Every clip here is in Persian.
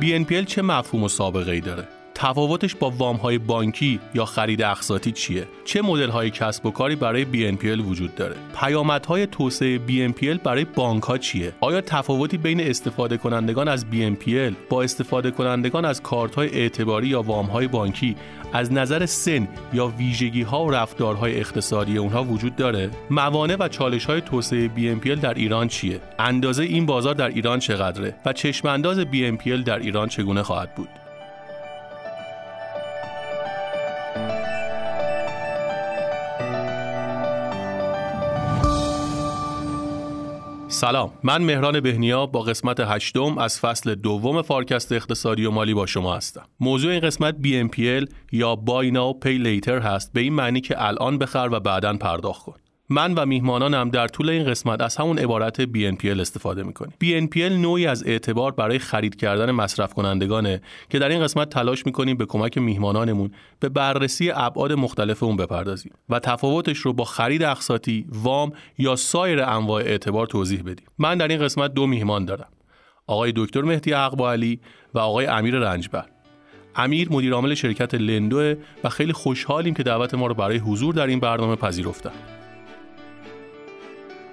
BNPL چه مفهوم و سابقه ای داره؟ تفاوتش با وام های بانکی یا خرید اقساطی چیه؟ چه مدل های کسب و کاری برای BNPL وجود داره؟ پیامدهای توسعه BNPL برای بانک ها چیه؟ آیا تفاوتی بین استفاده کنندگان از BNPL با استفاده کنندگان از کارت های اعتباری یا وام های بانکی از نظر سن یا ویژگی ها و رفتارهای اقتصادی اونها وجود داره؟ موانع و چالش های توسعه BNPL در ایران چیه؟ اندازه این بازار در ایران چقدره و چشم انداز BNPL در ایران چگونه خواهد بود؟ سلام. من مهران بهنیا با قسمت هشتم از فصل دوم فارکست اقتصادی و مالی با شما هستم. موضوع این قسمت BNPL یا Buy Now Pay Later هست. به این معنی که الان بخر و بعدا پرداخت کن. من و میهمانانم در طول این قسمت از همون عبارت BNPL استفاده می‌کنیم. BNPL نوعی از اعتبار برای خرید کردن مصرف کنندگانه که در این قسمت تلاش می‌کنیم به کمک میهمانانمون به بررسی ابعاد مختلف اون بپردازیم و تفاوتش رو با خرید اقساطی، وام یا سایر انواع اعتبار توضیح بدیم. من در این قسمت دو میهمان دارم. آقای دکتر مهدی عقبا علی و آقای امیر رنجبر. امیر مدیر عامل شرکت لندو و خیلی خوشحالیم که دعوت ما رو برای حضور در این برنامه پذیرفتن.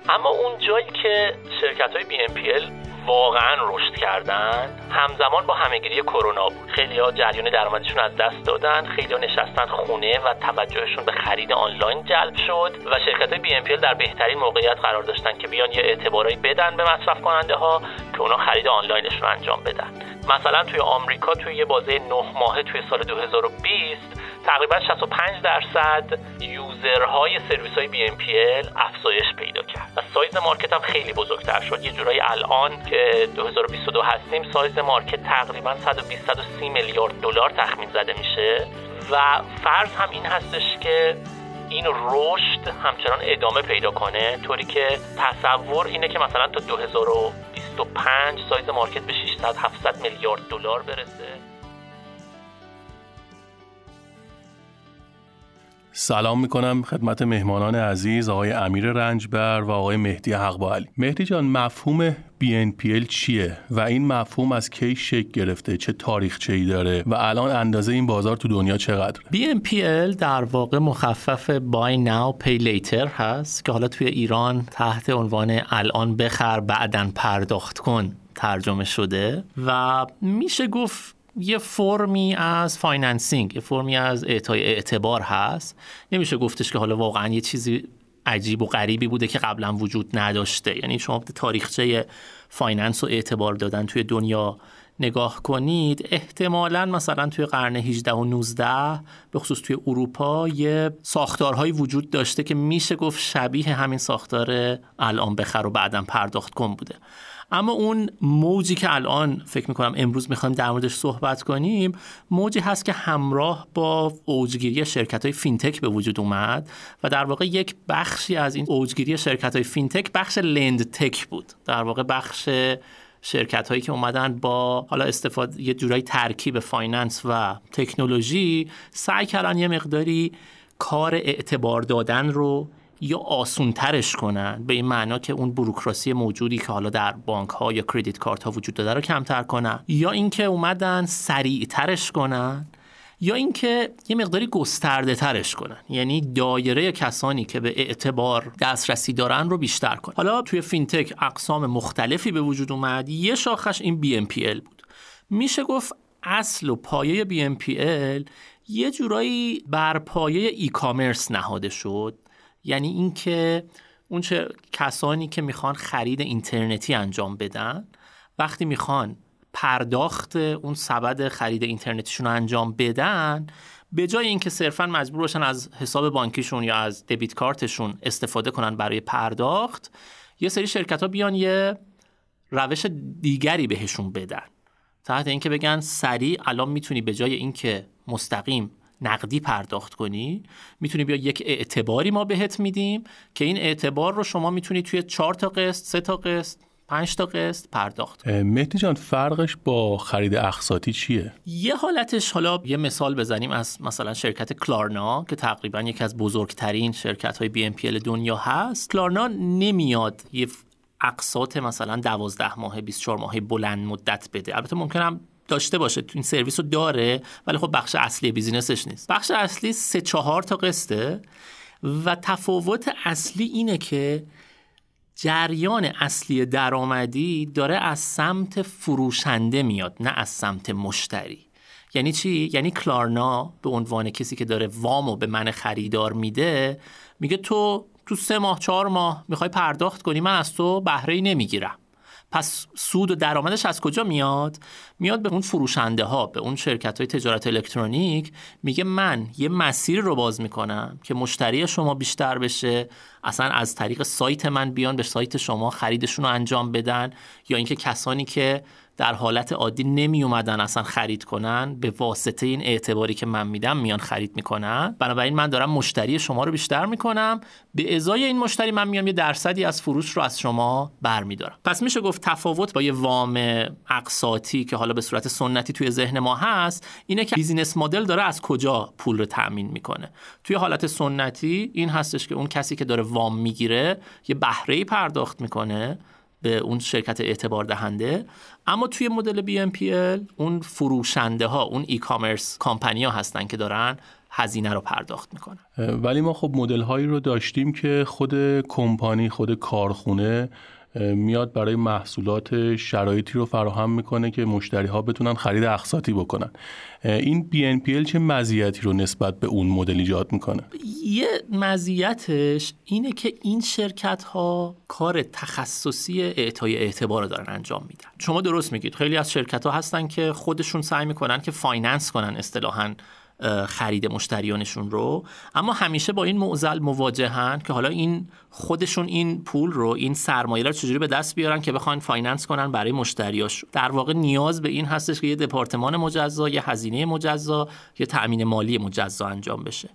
اما اون جایی که شرکت های BNPL واقعا رشد کردن همزمان با همهگیری کرونا بود. خیلی ها جریان درآمدشون از دست دادن خیلی ها نشستن خونه و توجهشون به خرید آنلاین جلب شد و شرکت های BNPL در بهترین موقعیت قرار داشتن که بیان یه اعتبارایی بدن به مصرف کننده ها که اونا خرید آنلاینشون انجام بدن. مثلا توی آمریکا توی یه بازه 9 ماهه توی سال 2020 تقریبا 65 درصد user های سرویس های BNPL افزایش پیدا کرد. و size market هم خیلی بزرگتر شد. یه جورایی الان که 2022 هستیم size market تقریبا 120 130 میلیارد دلار تخمین زده میشه. و فرض هم این هستش که این رشد همچنان ادامه پیدا کنه. طوری که تصور اینه که مثلا تا 2025 size market به 600 700 میلیارد دلار برسه. سلام می‌کنم خدمت مهمانان عزیز آقای امیر رنجبر و آقای مهدی حقبا‌علی مهدی جان مفهوم BNPL چیه؟ و این مفهوم از کی شکل گرفته؟ چه تاریخچه ای داره؟ و الان اندازه این بازار تو دنیا چقدر BNPL در واقع مخفف Buy Now Pay Later هست که حالا توی ایران تحت عنوان الان بخر بعدا پرداخت کن ترجمه شده و میشه گفت یه فرمی از financing یه فرمی از اعطای اعتبار هست. نمیشه گفتش که حالا واقعا یه چیزی عجیب و غریبی بوده که قبلا وجود نداشته. یعنی شما به تاریخچه فایننس و اعتبار دادن توی دنیا نگاه کنید احتمالا مثلا توی قرن 18 و 19 به خصوص توی اروپا یه ساختارهایی وجود داشته که میشه گفت شبیه همین ساختار الان بخر و بعدا پرداخت کن بوده. اما اون موجی که الان فکر می‌کنم امروز می‌خوایم در موردش صحبت کنیم موجی هست که همراه با اوجگیری شرکت های fintech به وجود اومد و در واقع یک بخشی از این اوجگیری شرکت های fintech بخش lendtech بود. در واقع بخش شرکت هایی که اومدن با حالا استفاده یه جورایی ترکیب finance و تکنولوژی سعی کردن یه مقداری کار اعتبار دادن رو یا آسون ترش کنن. به این معنا که اون بروکراسی موجودی که حالا در بانک ها یا credit card ها وجود داره رو کمتر کنن. یا اینکه اومدن سریع ترش کنن. یا اینکه یه مقداری گسترده ترش کنن. یعنی دایره کسانی که به اعتبار دسترسی دارن رو بیشتر کنن. حالا توی فینتک اقسام مختلفی به وجود اومد. یه شاخش این BNPL بود. میشه گفت اصل و پایه BNPL یه جورایی بر پایه ای کامرس نهاده شد. یعنی اینکه اون چه کسانی که می‌خوان خرید اینترنتی انجام بدن وقتی می‌خوان پرداخت اون سبد خرید اینترنتیشون رو انجام بدن به جای اینکه صرفا مجبور باشن از حساب بانکیشون یا از دبیت کارتشون استفاده کنن برای پرداخت یه سری شرکت ها بیان یه روش دیگری بهشون بدن. تحت اینکه بگن سریع الان می‌تونی به جای اینکه مستقیم نقدی پرداخت کنی می‌تونی بیا یک اعتباری ما بهت میدیم که این اعتبار رو شما می‌تونی توی چهار تا قسط سه تا قسط پنج تا قسط پرداخت مهدی جان فرقش با خرید اقساطی چیه؟ یه حالتش حالا یه مثال بزنیم از مثلا شرکت کلارنا که تقریبا یکی از بزرگترین شرکت های BNPL دنیا هست. کلارنا نمیاد یه اقساط مثلا 12 ماه 24 ماه بلند مدت بده. البته ممکنم داشته باشه تو این سرویس رو داره ولی خب بخش اصلی business ش نیست. بخش اصلی سه چهار تا قسطه و تفاوت اصلی اینه که جریان اصلی درآمدی داره از سمت فروشنده میاد نه از سمت مشتری. یعنی چی؟ یعنی کلارنا به عنوان کسی که داره وامو به من خریدار میده میگه تو تو سه ماه چهار ماه می‌خوای پرداخت کنی من از تو بهره نمی‌گیرم. پس سود و درآمدش از کجا میاد؟ میاد به اون فروشنده ها به اون شرکت های تجارت الکترونیک. میگه من یه مسیر رو باز می‌کنم که مشتری شما بیشتر بشه. اصلا از طریق سایت من بیان به سایت شما خریدشون رو انجام بدن. یا اینکه کسانی که در حالت عادی نمی اومدن اصلا خرید کنن. به واسطه این اعتباری که من میدم میان خرید می‌کنن. بنابراین من دارم مشتری شما رو بیشتر می‌کنم. به ازای این مشتری من میام یه درصدی از فروش رو از شما برمیدارم. پس میشه گفت تفاوت با یه وام اقساطی که حالا به صورت سنتی توی ذهن ما هست اینه که بیزینس مدل داره از کجا پول رو تامین می‌کنه. توی حالت سنتی این هستش که اون کسی که داره وام می‌گیره یه بهره پرداخت می‌کنه. به اون شرکت اعتبار دهنده. اما توی مدل BNPL اون فروشنده ها اون ای کامرس کامپنی ها هستن که دارن هزینه رو پرداخت می‌کنن. ولی ما خب مدل هایی رو داشتیم که خود کمپانی خود کارخونه میاد برای محصولات شرایطی رو فراهم می‌کنه که مشتری ها بتونن خرید اقساطی بکنن. این BNPL چه مزیتی رو نسبت به اون مدل ایجاد می‌کنه؟ یه مزیتش اینه که این شرکت ها کار تخصصی اعطای اعتبار رو دارن انجام میدن. شما درست میگید. خیلی از شرکت ها هستن که خودشون سعی می‌کنن که finance کنن اصطلاحاً. خرید مشتریانشون رو. اما همیشه با این معضل مواجهن که حالا این خودشون این پول رو این سرمایه رو چجوری به دست بیارن که بخوان finance کنن برای مشتریاش. در واقع نیاز به این هستش که یه دپارتمان مجزا یه هزینه مجزا یه تأمین مالی مجزا انجام بشه.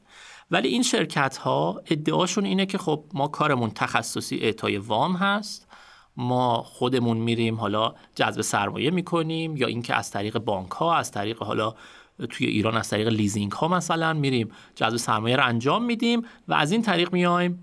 ولی این شرکت ها ادعاشون اینه که خب ما کارمون تخصصی اعطای وام هست. ما خودمون میریم حالا جذب سرمایه می‌کنیم یا اینکه از طریق بانک ها از طریق حالا توی ایران از طریق لیزینگ ها مثلا میریم جذب سرمایه رو انجام میدیم و از این طریق میایم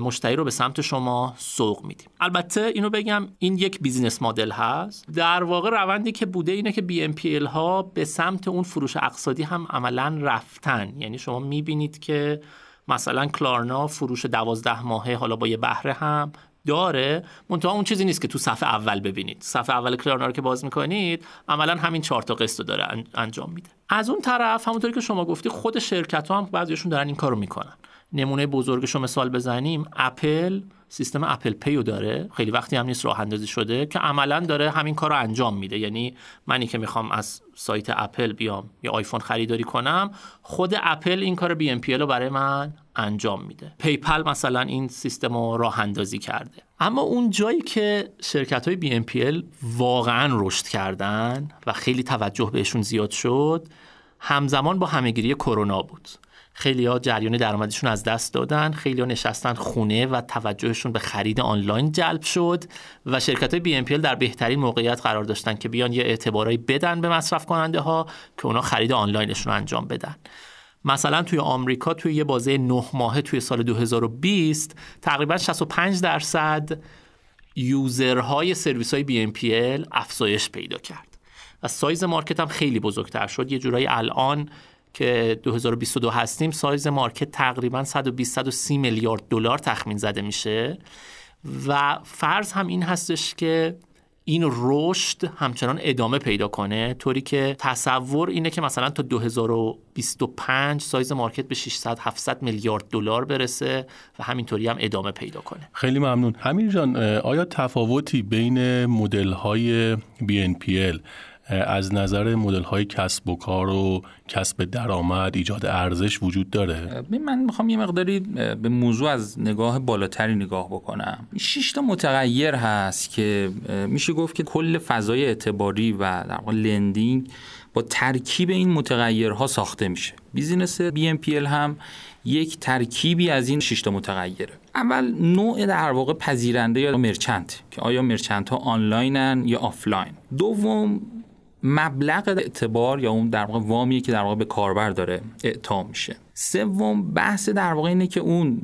مشتری رو به سمت شما سوق میدیم. البته اینو بگم این یک business model هست. در واقع روندی که بوده اینه که BNPL ها به سمت اون فروش اقساطی هم عملا رفتن. یعنی شما می‌بینید که مثلا کلارنا فروش دوازده ماهه حالا با یه بهره هم داره منتها اون چیزی نیست که تو صفحه اول ببینید. صفحه اول کلارنا رو که باز می‌کنید عملا همین چهار تا قسط رو داره انجام میده. از اون طرف همونطوری که شما گفتی خود شرکت ها هم بعضیشون دارن این کارو می‌کنن. نمونه بزرگش رو مثال بزنیم. اپل سیستم اپل پیو داره. خیلی وقتی هم نیست راه اندازی شده که عملا داره همین کار رو انجام میده. یعنی منی که می‌خوام از سایت اپل بیام یا آیفون خریداری کنم خود اپل این کار BNPL رو برای من انجام میده. پیپل مثلا این سیستم رو راه اندازی کرده. اما اون جایی که شرکت های BNPL واقعا رشد کردن و خیلی توجه بهشون زیاد شد همزمان با همهگیری کرونا بود. خیلی ها جریان درآمدشون از دست دادن خیلی ها نشستن خونه و توجهشون به خرید آنلاین جلب شد و شرکت های BNPL در بهترین موقعیت قرار داشتن که بیان یه اعتبارایی بدن به مصرف کننده ها که اونا خرید آنلاینشون انجام بدن. مثلا توی آمریکا توی یه بازه نه ماهه توی سال 2020 تقریبا 65 درصد user های سرویس های BNPL افزایش پیدا کرد. و size market هم خیلی بزرگتر شد. یه جورایی الان که 2022 هستیم size market تقریبا 120 130 میلیارد دلار تخمین زده میشه. و فرض هم این هستش که این رشد همچنان ادامه پیدا کنه طوری که تصور اینه که مثلا تا 2025 سایز مارکت به 600 700 میلیارد دلار برسه و همینطوری هم ادامه پیدا کنه. خیلی ممنون. همین جان آیا تفاوتی بین مدل های BNPL از نظر مدل های کسب و کار و کسب درآمد ایجاد ارزش وجود داره؟ من می‌خوام یه مقداری به موضوع از نگاه بالاتری نگاه بکنم. شش تا متغیر هست که میشه گفت که کل فضای اعتباری و در واقع lending با ترکیب این متغیرها ساخته میشه. business BNPL هم یک ترکیبی از این شش تا متغیره. اول نوع در واقع پذیرنده یا merchant که آیا merchant ها آنلاینن یا آفلاین. دوم مبلغ اعتبار یا اون در واقع وامیه که در واقع به کاربر داره اعطا میشه. سوم بحث در واقع اینه که اون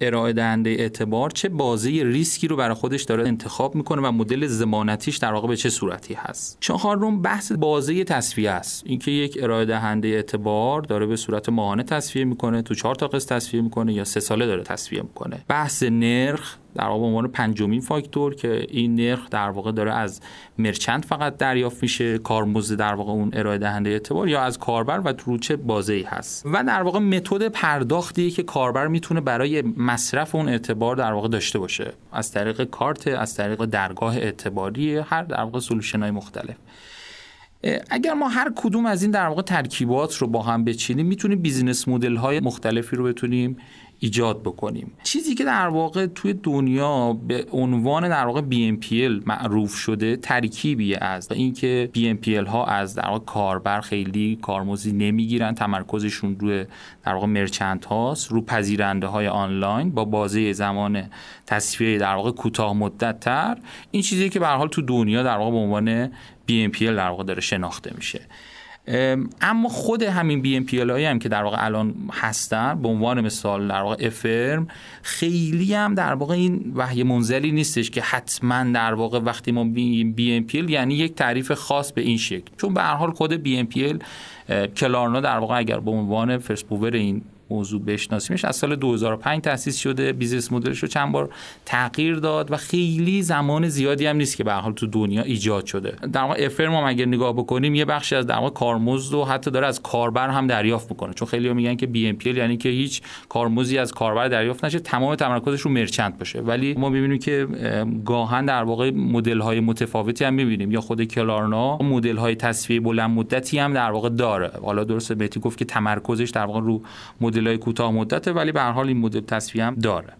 ارائه دهنده اعتبار چه بازه ریسکی رو برای خودش داره انتخاب می‌کنه و مدل ضمانتیش در واقع به چه صورتی هست. چهارم بحث بازه تسویه است. اینکه یک ارائه دهنده اعتبار داره به صورت ماهانه تسویه می‌کنه تو چهار تا قسط تسویه می‌کنه یا سه ساله داره تسویه می‌کنه. بحث نرخ در واقع عنوان پنجمین فاکتور که این نرخ در واقع داره از merchant فقط دریافت میشه کارمزد در واقع اون ارائه دهنده اعتبار یا از کاربر و رو چه بازه هست. و در واقع method پرداختی که کاربر می‌تونه برای مصرف اون اعتبار در واقع داشته باشه. از طریق کارت از طریق درگاه اعتباری هر در واقع solution های مختلف. اگر ما هر کدوم از این در واقع ترکیبات رو با هم بچینیم می‌تونیم business model های مختلفی رو بتونیم ایجاد بکنیم. چیزی که در واقع توی دنیا به عنوان در واقع BNPL معروف شده ترکیبی از اینکه BNPL ها از در واقع کاربر خیلی کارمزدی نمی‌گیرن تمرکزشون روی در واقع merchant هاست رو پذیرنده های آنلاین با بازه زمان تسویه در واقع کوتاه مدت تر این چیزی که به حال تو دنیا در واقع به عنوان BNPL در واقع داره شناخته میشه. اما خود همین BNPL هم که در واقع الان هستن به عنوان مثال در واقع افرم خیلی هم در واقع این وحی منزلی نیستش که حتما در واقع وقتی ما BNPL یعنی یک تعریف خاص به این شکل. چون به هر حال خود BNPL کلارنا در واقع اگر به عنوان first این موضوع بشناسیمش. از سال 2005 تاسیس شده business model ش رو چند بار تغییر داد و خیلی زمان زیادی هم نیست که به حال تو دنیا ایجاد شده. در واقع افرم هم اگر نگاه بکنیم یه بخشی از در واقع کارمزد و حتی داره از کاربر هم دریافت می‌کنه. چون خیلی میگن که بی ام پی یعنی که هیچ کارمزدی از کاربر دریافت نشه تمام تمرکزش رو مرچنت باشه. ولی ما می‌بینیم که گاهن در واقع مدل های متفاوتی هم می‌بینیم. یا خود کلارنا مدل های تصفیه بلند مدتی هم در واقع داره. حالا درسته بهتی گفت که تمرکزش در واقع رو کوتاه مدته ولی به هر حال این مدل تسویه هم داره.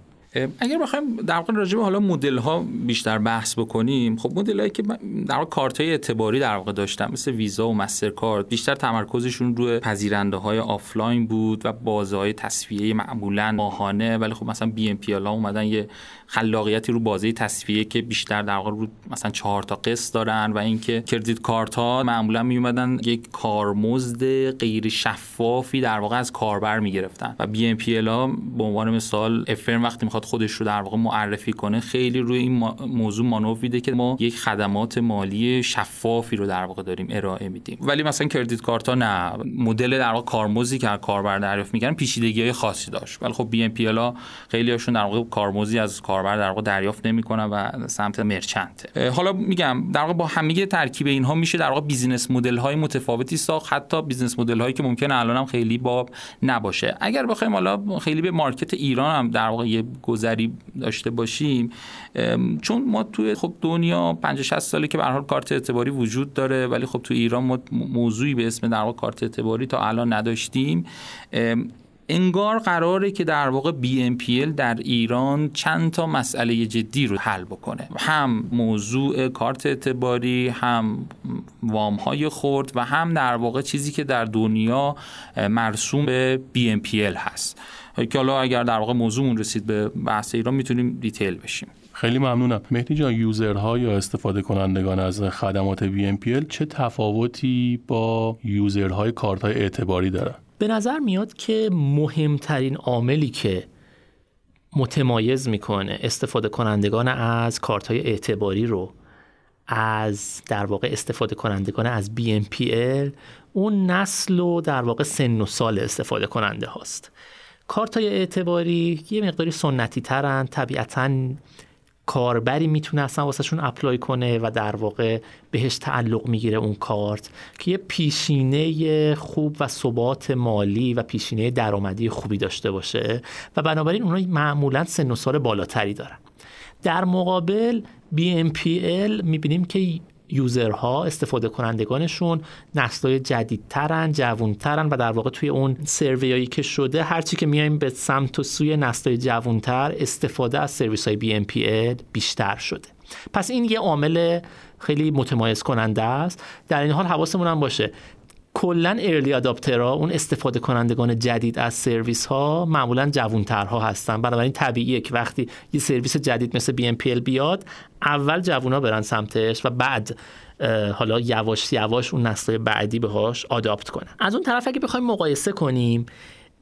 اگر بخوایم در واقع راجع به حالا مدل ها بیشتر بحث بکنیم خب مدل هایی که در واقع کارت های اعتباری در واقع داشتن مثل ویزا و مسترکارد بیشتر تمرکزشون روی پذیرنده های آفلاین بود و بازه های تسویه معمولا ماهانه. ولی خب مثلا BNPL اومدن یه خلاقیتی رو بازه تسویه که بیشتر در واقع رو مثلا چهار تا قسط دارن و اینکه credit card ها معمولا می اومدن یک کارمزد غیر شفافی در واقع از کاربر می گرفتن و BNPL به عنوان مثال افرم وقتی می‌خواد خودش رو در واقع معرفی کنه خیلی روی این موضوع مانور میده که ما یک خدمات مالی شفافی رو در واقع داریم ارائه میدیم. ولی مثلا credit card ها نه. مدل در واقع کارمزدی که کاربر دریافت می‌کنن پیچیدگی های خاصی داشت. ولی خب BNPL ها خیلی هاشون در واقع کارمزدی از کاربر در واقع دریافت نمی‌کنن و سمت merchant. حالا میگم در واقع با همه ترکیب اینها میشه در واقع business model های متفاوتی ساخت. حتی business model هایی که ممکنه الان هم خیلی باب نباشه. اگر بخوایم حالا خیلی به market ایران هم در واقع یه گذری داشته باشیم چون ما توی خب دنیا 50 60 ساله که به حال کارت اعتباری وجود داره ولی خب تو ایران ما موضوعی به اسم در کارت اعتباری تا الان نداشتیم. انگار قراره که در واقع BNPL در ایران چند تا مسئله جدی رو حل بکنه. هم موضوع کارت اعتباری هم وام های خورد و هم در واقع چیزی که در دنیا مرسوم به BNPL هست. که حالا اگر در واقع موضوعمون رسید به بحث ایران می‌تونیم دیتیل بشیم. خیلی ممنونم. مهدی جان یوزرها یا استفاده کنندگان از خدمات BNPL چه تفاوتی با یوزرهای کارت های اعتباری دارن؟ به نظر میاد که مهمترین عاملی که متمایز می‌کنه استفاده کنندگان از کارت های اعتباری رو از در واقع استفاده کنندگان از BNPL اون نسل و در واقع سن و سال استفاده کننده هاست. کارت های اعتباری یه مقداری سنتی ترن طبیعتا کاربری می‌تونه اصلا واسهشون اپلای کنه و در واقع بهش تعلق می‌گیره اون کارت که یه پیشینه خوب و ثبات مالی و پیشینه درآمدی خوبی داشته باشه. و بنابراین اونها معمولا سن و سال بالاتری دارن. در مقابل BNPL می‌بینیم که یوزرها استفاده کنندگانشون نسلای جدیدترن جوونترن و در واقع توی اون سرویایی که شده هرچی که میایم به سمت و سوی نسلای جوونتر استفاده از سرویس های BNPL بیشتر شده. پس این یه عامل خیلی متمایز کننده است. در این حال حواسمون هم باشه. کلا ارلی اداپترها اون استفاده کنندگان جدید از سرویس ها معمولا جوونترها هستن. بنابراین طبیعیه که وقتی یه سرویس جدید مثل BNPL بیاد اول جوونا برن سمتش و بعد حالا یواش یواش اون نسل بعدی بهاش آداپت کنن. از اون طرف اگه بخوایم مقایسه کنیم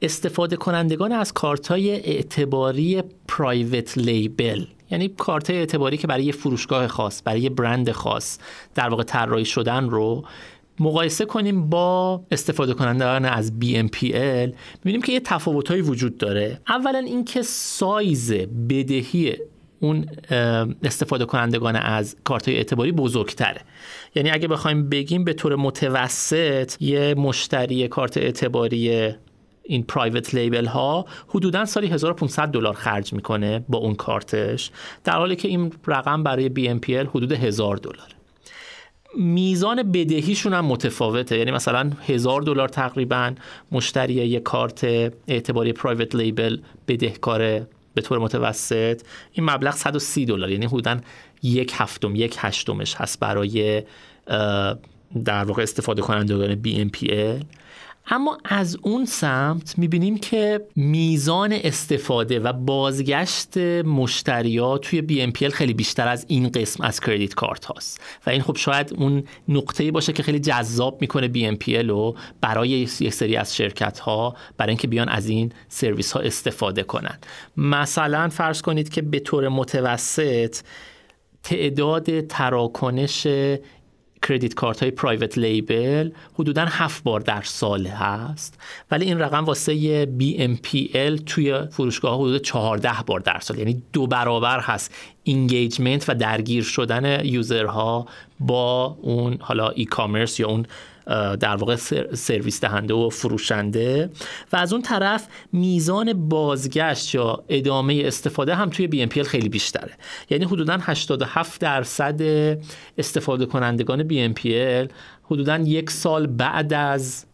استفاده کنندگان از کارت های اعتباری پرایوت لیبل یعنی کارت اعتباری که برای یه فروشگاه خاص برای یه برند خاص در واقع طراحی شدن رو مقایسه کنیم با استفاده کنندگان از BNPL می‌بینیم که یه تفاوتهایی وجود داره. اولا اینکه سایز بدهی اون استفاده کنندگان از کارت اعتباری بزرگتره. یعنی اگه بخوایم بگیم به طور متوسط یه مشتری کارت اعتباری این پرایوت لیبل ها حدودا سالی 1500 دلار خرج می‌کنه با اون کارتش در حالی که این رقم برای BNPL حدود 1000 دلار میزان بدهیشون هم متفاوته. یعنی مثلا هزار دلار تقریبا مشتری یک کارت اعتباری پرایوت لیبل بدهکاره به طور متوسط. این مبلغ 130 دلار. یعنی حدودا یک هفتم یک هشتمش هست برای در واقع استفاده کنندگان BNPL اما از اون سمت می‌بینیم که میزان استفاده و بازگشت مشتریا توی BNPL خیلی بیشتر از این قسم از کردیت کارت هاست. و این خب شاید اون نقطه باشه که خیلی جذاب می‌کنه BNPL رو برای یک سری از شرکت ها برای اینکه بیان از این سرویس ها استفاده کنن. مثلا فرض کنید که به طور متوسط تعداد تراکنش credit card های private label حدودا هفت بار در سال هست. ولی این رقم واسه BNPL توی فروشگاه حدود 14 بار در سال. یعنی دو برابر هست engagement و درگیر شدن user ها با اون حالا ای کامرس یا اون در واقع سرویس دهنده و فروشنده. و از اون طرف میزان بازگشت یا ادامه استفاده هم توی BNPL خیلی بیشتره. یعنی حدودا 87 درصد استفاده کنندگان BNPL حدودا یک سال بعد از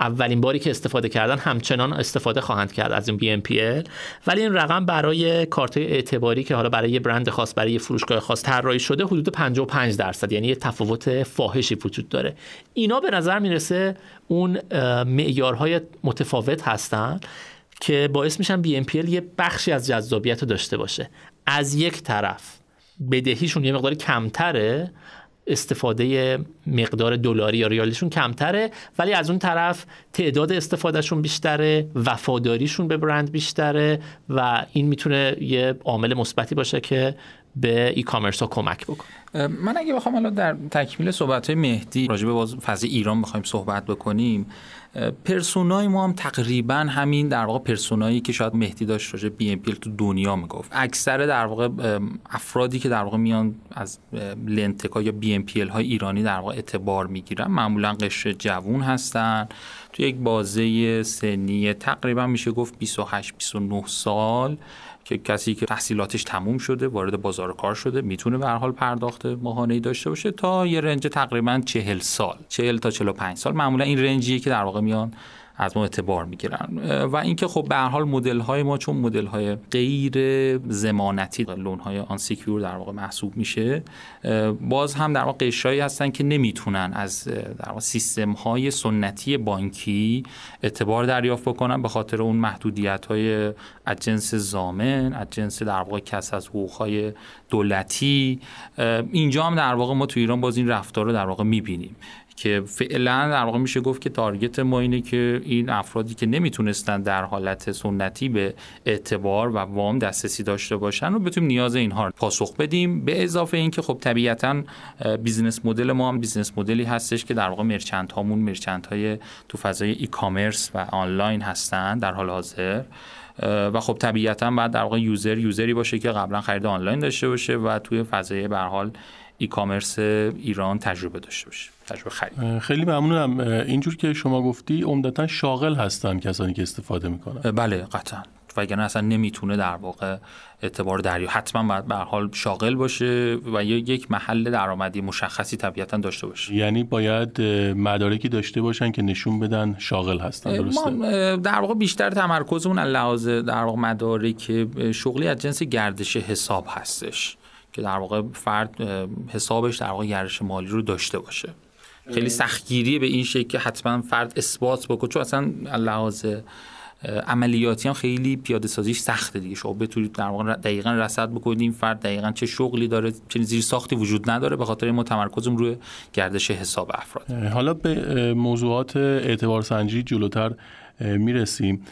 اولین باری که استفاده کردن همچنان استفاده خواهند کرد از این BNPL ولی این رقم برای کارت اعتباری که حالا برای یه برند خاص برای یه فروشگاه خاص طراحی شده حدود 55 درصد یعنی یه تفاوت فاحشی وجود داره. اینا به نظر می‌رسه اون معیارهای متفاوت هستن که باعث میشن BNPL یه بخشی از جذابیت رو داشته باشه. از یک طرف بدهیشون یه مقدار کمتره استفاده مقدار دلاری یا ریالیشون کمتره ولی از اون طرف تعداد استفادهشون بیشتره وفاداریشون به برند بیشتره و این می‌تونه یه عامل مثبتی باشه که به ای کامرس ها کمک بکنه. من اگه بخوام الان در تکمیل صحبت های مهدی راجع به باز ایران بخوایم صحبت بکنیم پرسونای ما هم تقریبا همین در واقع پرسونایی که شاید مهدی داشت راجع بی ام تو دنیا می‌گفت. اکثر در واقع افرادی که در واقع میان از لنتکا یا بی ام های ایرانی در واقع اعتبار می‌گیرن معمولا قشر جوون هستن. تو یک بازه سنی تقریبا میشه گفت 28 29 سال. که کسی که تحصیلاتش تموم شده وارد بازار کار شده می‌تونه به هر حال پرداخت ماهانه‌ای داشته باشه تا یه رنج تقریبا 40 سال. 40 تا 45 سال. معمولا این رنجیه که در واقع میان از ما اعتبار می‌گیرن. و اینکه خب به هر حال مدل های ما چون مدل های غیر ضمانتی لون های آن سکیور در واقع محسوب میشه باز هم در واقع قشایی هستن که نمی‌تونن از در واقع سیستم های سنتی بانکی اعتبار دریافت بکنن به خاطر اون محدودیت های از جنس ضامن از جنس در واقع کسر از حقوق های دولتی اینجا هم در واقع ما تو ایران باز این رفتار رو در واقع می‌بینیم. که فعلا در واقع میشه گفت که target ما اینه که این افرادی که نمی‌تونستن در حالت سنتی به اعتبار و وام دسترسی داشته باشن رو بتونیم نیاز اینها پاسخ بدیم. به اضافه اینکه خب طبیعتا business model ما هم business model ی هستش که در واقع merchant هامون merchant های تو فضای ای کامرس و آنلاین هستن در حال حاضر. و خب طبیعتا بعد در واقع یوزر یوزری باشه که قبلا خرید آنلاین داشته باشه و توی فضای به حال ای کامرس ایران تجربه داشته باشه. تجربه خرید. خیلی ممنونم. اینجور که شما گفتی عمدتا شاغل هستن کسانی که استفاده می‌کنن. بله قطعا. وگرنه اصلا نمی‌تونه در واقع اعتبار دریا حتما باید به حال شاغل باشه و یک محل درآمدی مشخصی طبیعتا داشته باشه. یعنی باید مدارکی داشته باشن که نشون بدن شاغل هستن درسته؟ ما در واقع بیشتر تمرکزمون لحاظ در واقع مدارک شغلی از جنس گردش حساب هستش که در واقع فرد حسابش در واقع گردش مالی رو داشته باشه. خیلی سختگیری به این شکل که حتما فرد اثبات بکنه. چون اصلا لحاظ عملیاتی هم خیلی پیاده سازیش سخته دیگه. شما بتونید در واقع دقیقا رصد بکنید. این فرد دقیقا چه شغلی داره چه زیر ساختی وجود نداره به خاطر ما تمرکزم روی گردش حساب افراد. حالا به موضوعات اعتبار سنجی جلوتر می‌رسیم.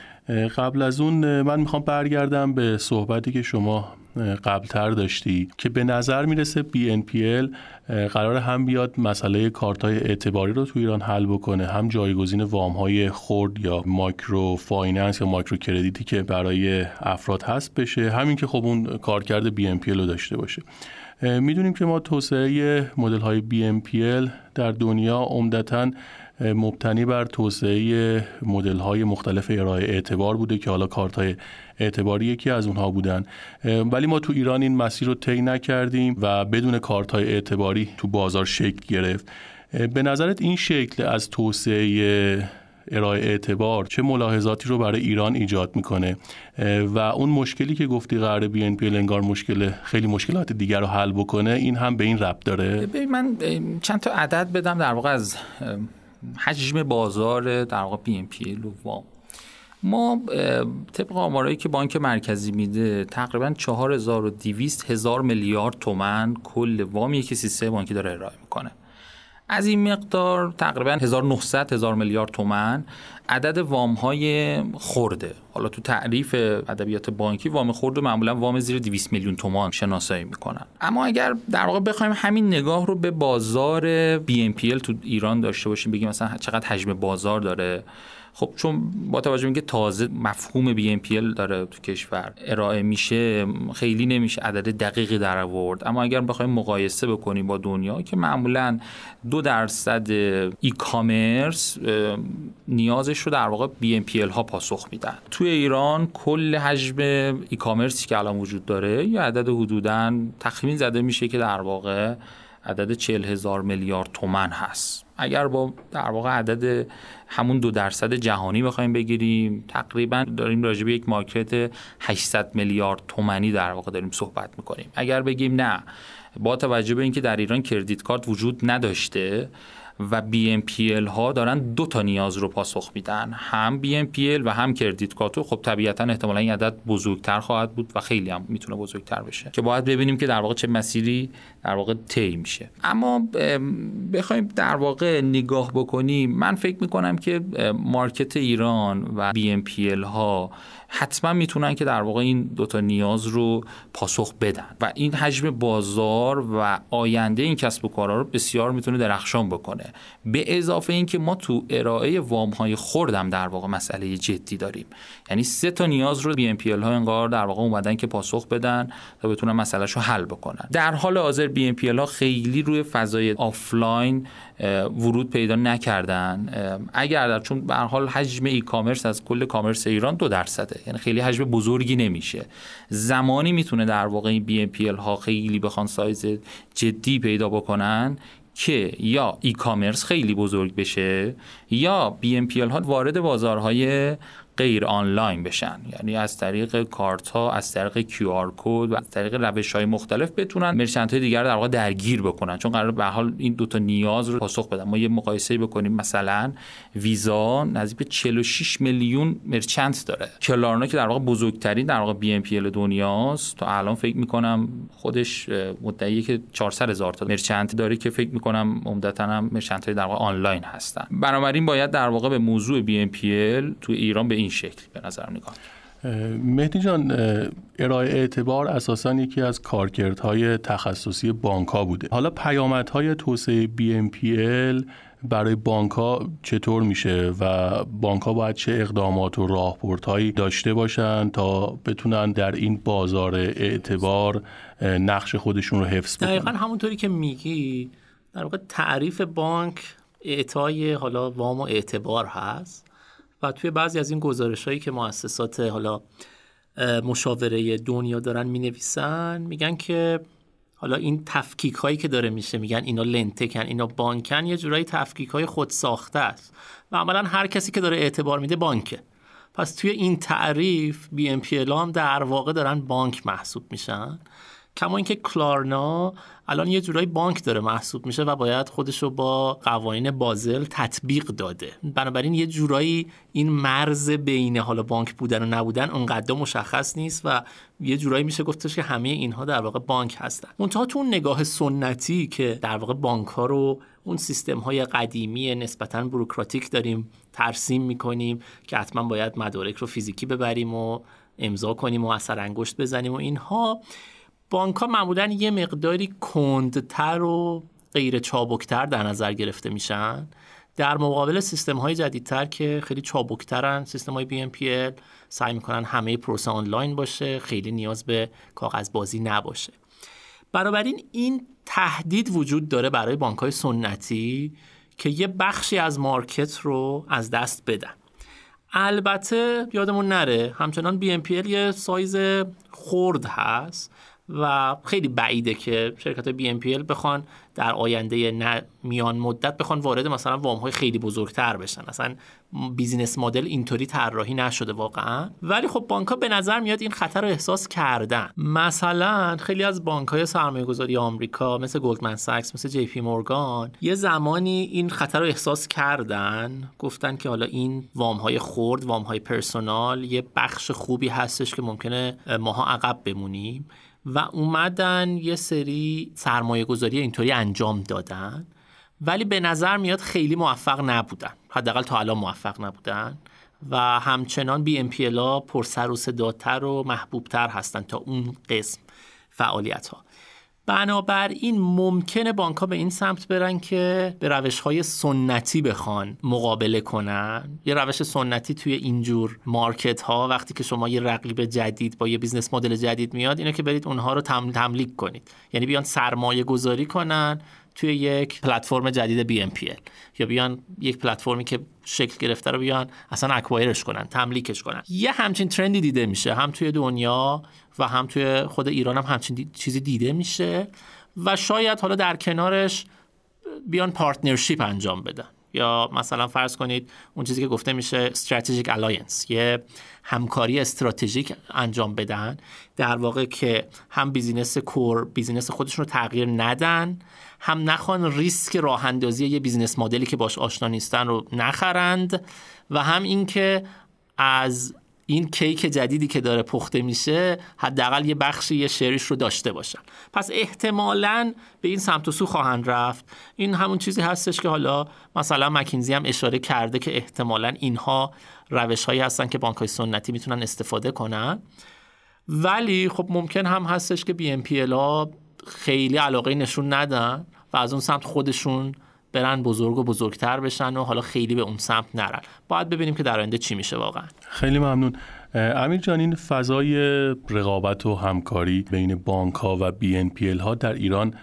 قبل از اون من می‌خوام برگردم به صحبتی که شما قبلتر داشتی که به نظر می‌رسه BNPL قرار هم بیاد مسئله کارت های اعتباری رو تو ایران حل بکنه هم جایگزین وام های خرد یا microfinance یا microcredit ی که برای افراد هست بشه. همین که خب اون کارکرد BNPL رو داشته باشه. می‌دونیم که ما توسعه مدل های BNPL در دنیا عمدتاً مبتنی بر توسعه مدل های مختلف ارائه اعتبار بوده که حالا کارت های اعتباری یکی از اونها بودن. ولی ما تو ایران این مسیر رو طی نکردیم و بدون کارت های اعتباری تو بازار شکل گرفت. به نظرت این شکل از توسعه ارائه اعتبار چه ملاحظاتی رو برای ایران ایجاد می‌کنه؟ و اون مشکلی که گفتی قرار بی ان انگار مشکل خیلی مشکلات دیگر رو حل بکنه این هم به این ربط داره؟ من چند تا عدد بدم در واقع از حجم بازار در واقع بی ام پی وام ما طبق آمارایی که بانک مرکزی میده تقریبا 4200 هزار میلیارد تومن کل وامی که سیستم بانکی داره ارائه می‌کنه. از این مقدار تقریبا 1900 هزار میلیارد تومن عدد وام های خورده. حالا تو تعریف ادبیات بانکی وام خورده معمولا وام زیر 200 میلیون تومان شناسایی می‌کنن. اما اگر در واقع بخوایم همین نگاه رو به بازار BNPL تو ایران داشته باشیم بگیم مثلا چقدر حجم بازار داره خب چون با توجه اینکه تازه مفهوم بی ام پی داره تو کشور ارائه میشه خیلی نمیشه عدد دقیقی در آورد. اما اگر بخوایم مقایسه بکنیم با دنیا که معمولا دو درصد ای کامرس نیازش رو در واقع بی ام پی ها پاسخ میدن. توی ایران کل حجم ای کامرسی که الان وجود داره یه عدد حدودا تخمین زده میشه که در واقع عدد چهل هزار میلیارد تومن هست. اگر با در واقع عدد همون دو درصد جهانی بخوایم بگیریم تقریبا داریم راجع به یک مارکت 800 میلیارد تومنی در واقع داریم صحبت می‌کنیم. اگر بگیم نه با توجه به اینکه در ایران کردیت کارت وجود نداشته و BNPL ها دارن دو تا نیاز رو پاسخ میدن. هم BNPL و هم کردیت کارتو. خب طبیعتا احتمالا این عدد بزرگتر خواهد بود و خیلی هم می‌تونه بزرگتر بشه. که باید ببینیم که در واقع چه مسیری در واقع طی میشه. اما بخوایم در واقع نگاه بکنیم. من فکر می‌کنم که مارکت ایران و BNPL ها حتما می‌تونن که در واقع این دوتا نیاز رو پاسخ بدن. و این حجم بازار و آینده این کسب و کارها رو بسیار می‌تونه درخشان بکنه. به اضافه اینکه ما تو ارائه وام های خردم در واقع مسئله جدی داریم. یعنی سه تا نیاز رو BNPL ها انگار در واقع اومدن که پاسخ بدن تا بتونن مسئلهشو حل بکنن. در حال حاضر BNPL ها خیلی روی فضای آفلاین ورود پیدا نکردن. اگر در چون به حال حجم e-commerce از کل commerce ایران دو درصده. یعنی خیلی حجم بزرگی نمیشه. زمانی می‌تونه در واقع این BNPL ها خیلی بخوان سایز جدی پیدا بکنن که یا e-commerce خیلی بزرگ بشه یا BNPL ها وارد بازارهای غیر آنلاین بشن. یعنی از طریق کارت ها از طریق QR code و از طریق روش های مختلف بتونن merchant های دیگر در واقع درگیر بکنن. چون قرار به حال این دوتا نیاز رو پاسخ بدن. ما یه مقایسه بکنیم. مثلا ویزا نزدیک به 46 میلیون merchant داره. کلارنا که در واقع بزرگترین در واقع BNPL دنیاست. تا الان فکر می‌کنم خودش مدعیه که 400 هزار تا مرچنت داره که فکر می‌کنم عمدتا هم مرچنت های در واقع آنلاین هستن. بنابراین باید در واقع به موضوع بی ام پی ال تو ایران به این شکل به نظر نگاه مهدی جان ارائه اعتبار اساسا یکی از کارکردهای تخصصی بانک ها بوده. حالا پیامدهای توسعه BNPL برای بانک ها چطور میشه و بانک ها باید چه اقدامات و راهبردهایی داشته باشن تا بتونن در این بازار اعتبار نقش خودشون رو حفظ کنن دقیقا همونطوری که میگی در واقع تعریف بانک اعطای حالا وام و اعتبار هست. و توی بعضی از این گزارش هایی که مؤسسات حالا مشاوره دنیا دارن می نویسن میگن که حالا این تفکیک هایی که داره میشه میگن اینا لنتکن اینا بانکن یه جورایی تفکیک های خود ساخته است. و عملا هر کسی که داره اعتبار میده بانکه. پس توی این تعریف بی ام پی در واقع دارن بانک محسوب میشن. کما اینکه کلارنا الان یه جورایی بانک داره محسوب میشه و باید خودش رو با قوانین بازل تطبیق داده. بنابراین یه جورایی این مرز بین حالا بانک بودن و نبودن اونقدر مشخص نیست و یه جورایی میشه گفتش که همه اینها در واقع بانک هستن. منتها تو اون نگاه سنتی که در واقع بانک ها رو اون سیستم های قدیمی نسبتا بروکراتیک داریم ترسیم می‌کنیم که حتما باید مدارک رو فیزیکی ببریم و امضا کنیم و اثر انگشت بزنیم و اینها بانک ها معمولا یه مقداری کندتر و غیر چابکتر در نظر گرفته میشن. در مقابل سیستم های جدیدتر که خیلی چابکترن سیستم های BNPL سعی می‌کنن همه پروسه آنلاین باشه خیلی نیاز به کاغذ بازی نباشه. بنابراین این تهدید وجود داره برای بانک های سنتی که یه بخشی از market رو از دست بدن. البته یادمون نره همچنان BNPL یه سایز خرد هست. و خیلی بعیده که شرکت BNPL بخوان در آینده میان مدت بخوان وارد مثلا وام های خیلی بزرگتر بشن. اصلا business model اینطوری طراحی نشده واقعا. ولی خب بانک ها به نظر میاد این خطر رو احساس کردن. مثلا خیلی از بانک های سرمایه گذاری آمریکا مثل گلدمن ساکس مثل جی پی مورگان یه زمانی این خطر رو احساس کردن. گفتن که حالا این وام های خرد وام های personal یه بخش خوبی هستش که ممکنه ماها عقب بمونیم. و اومدن یه سری سرمایه گذاری اینطوری انجام دادن ولی به نظر میاد خیلی موفق نبودن. حداقل تا الان موفق نبودن و همچنان BNPL پر سر و صداتر و محبوبتر هستن تا اون قسم فعالیت ها بنابراین ممکنه بانک ها به این سمت برن که به روش های سنتی بخوان مقابله کنن. یه روش سنتی توی اینجور market ها وقتی که شما یه رقیب جدید با یه business model جدید میاد اینه که برید اونها رو تملیک کنید. یعنی بیان سرمایه گذاری کنن توی یک پلتفرم جدید BNPL یا بیان یک پلتفرمی که شکل گرفته رو بیان اصلا acquire ش کنن تملیکش کنن. یه همچین trend ی دیده میشه هم توی دنیا و هم توی خود ایران هم همچین چیزی دیده میشه و شاید حالا در کنارش بیان partnership انجام بدن. یا مثلا فرض کنید اون چیزی که گفته میشه strategic alliance یه همکاری استراتژیک انجام بدن در واقع که هم business core business خودشون رو تغییر ندن هم نخوان ریسک راه اندازی یه business model ی که باش آشنا نیستن رو نخرند و هم اینکه از این کیک جدیدی که داره پخته میشه حداقل یه بخشی یه share یش رو داشته باشن. پس احتمالا به این سمت و سو خواهند رفت. این همون چیزی هستش که حالا مثلا مکینزی هم اشاره کرده که احتمالا اینها روش هایی هستن که بانک های سنتی می‌تونن استفاده کنن. ولی خب ممکن هم هستش که BNPL خیلی علاقه نشون ندن و از اون سمت خودشون برن بزرگ و بزرگتر بشن و حالا خیلی به اون سمت نرن. باید ببینیم که در آینده چی میشه واقعا. خیلی ممنون. امیر جان این فضای رقابت و همکاری بین بانک ها و BNPL ها در ایران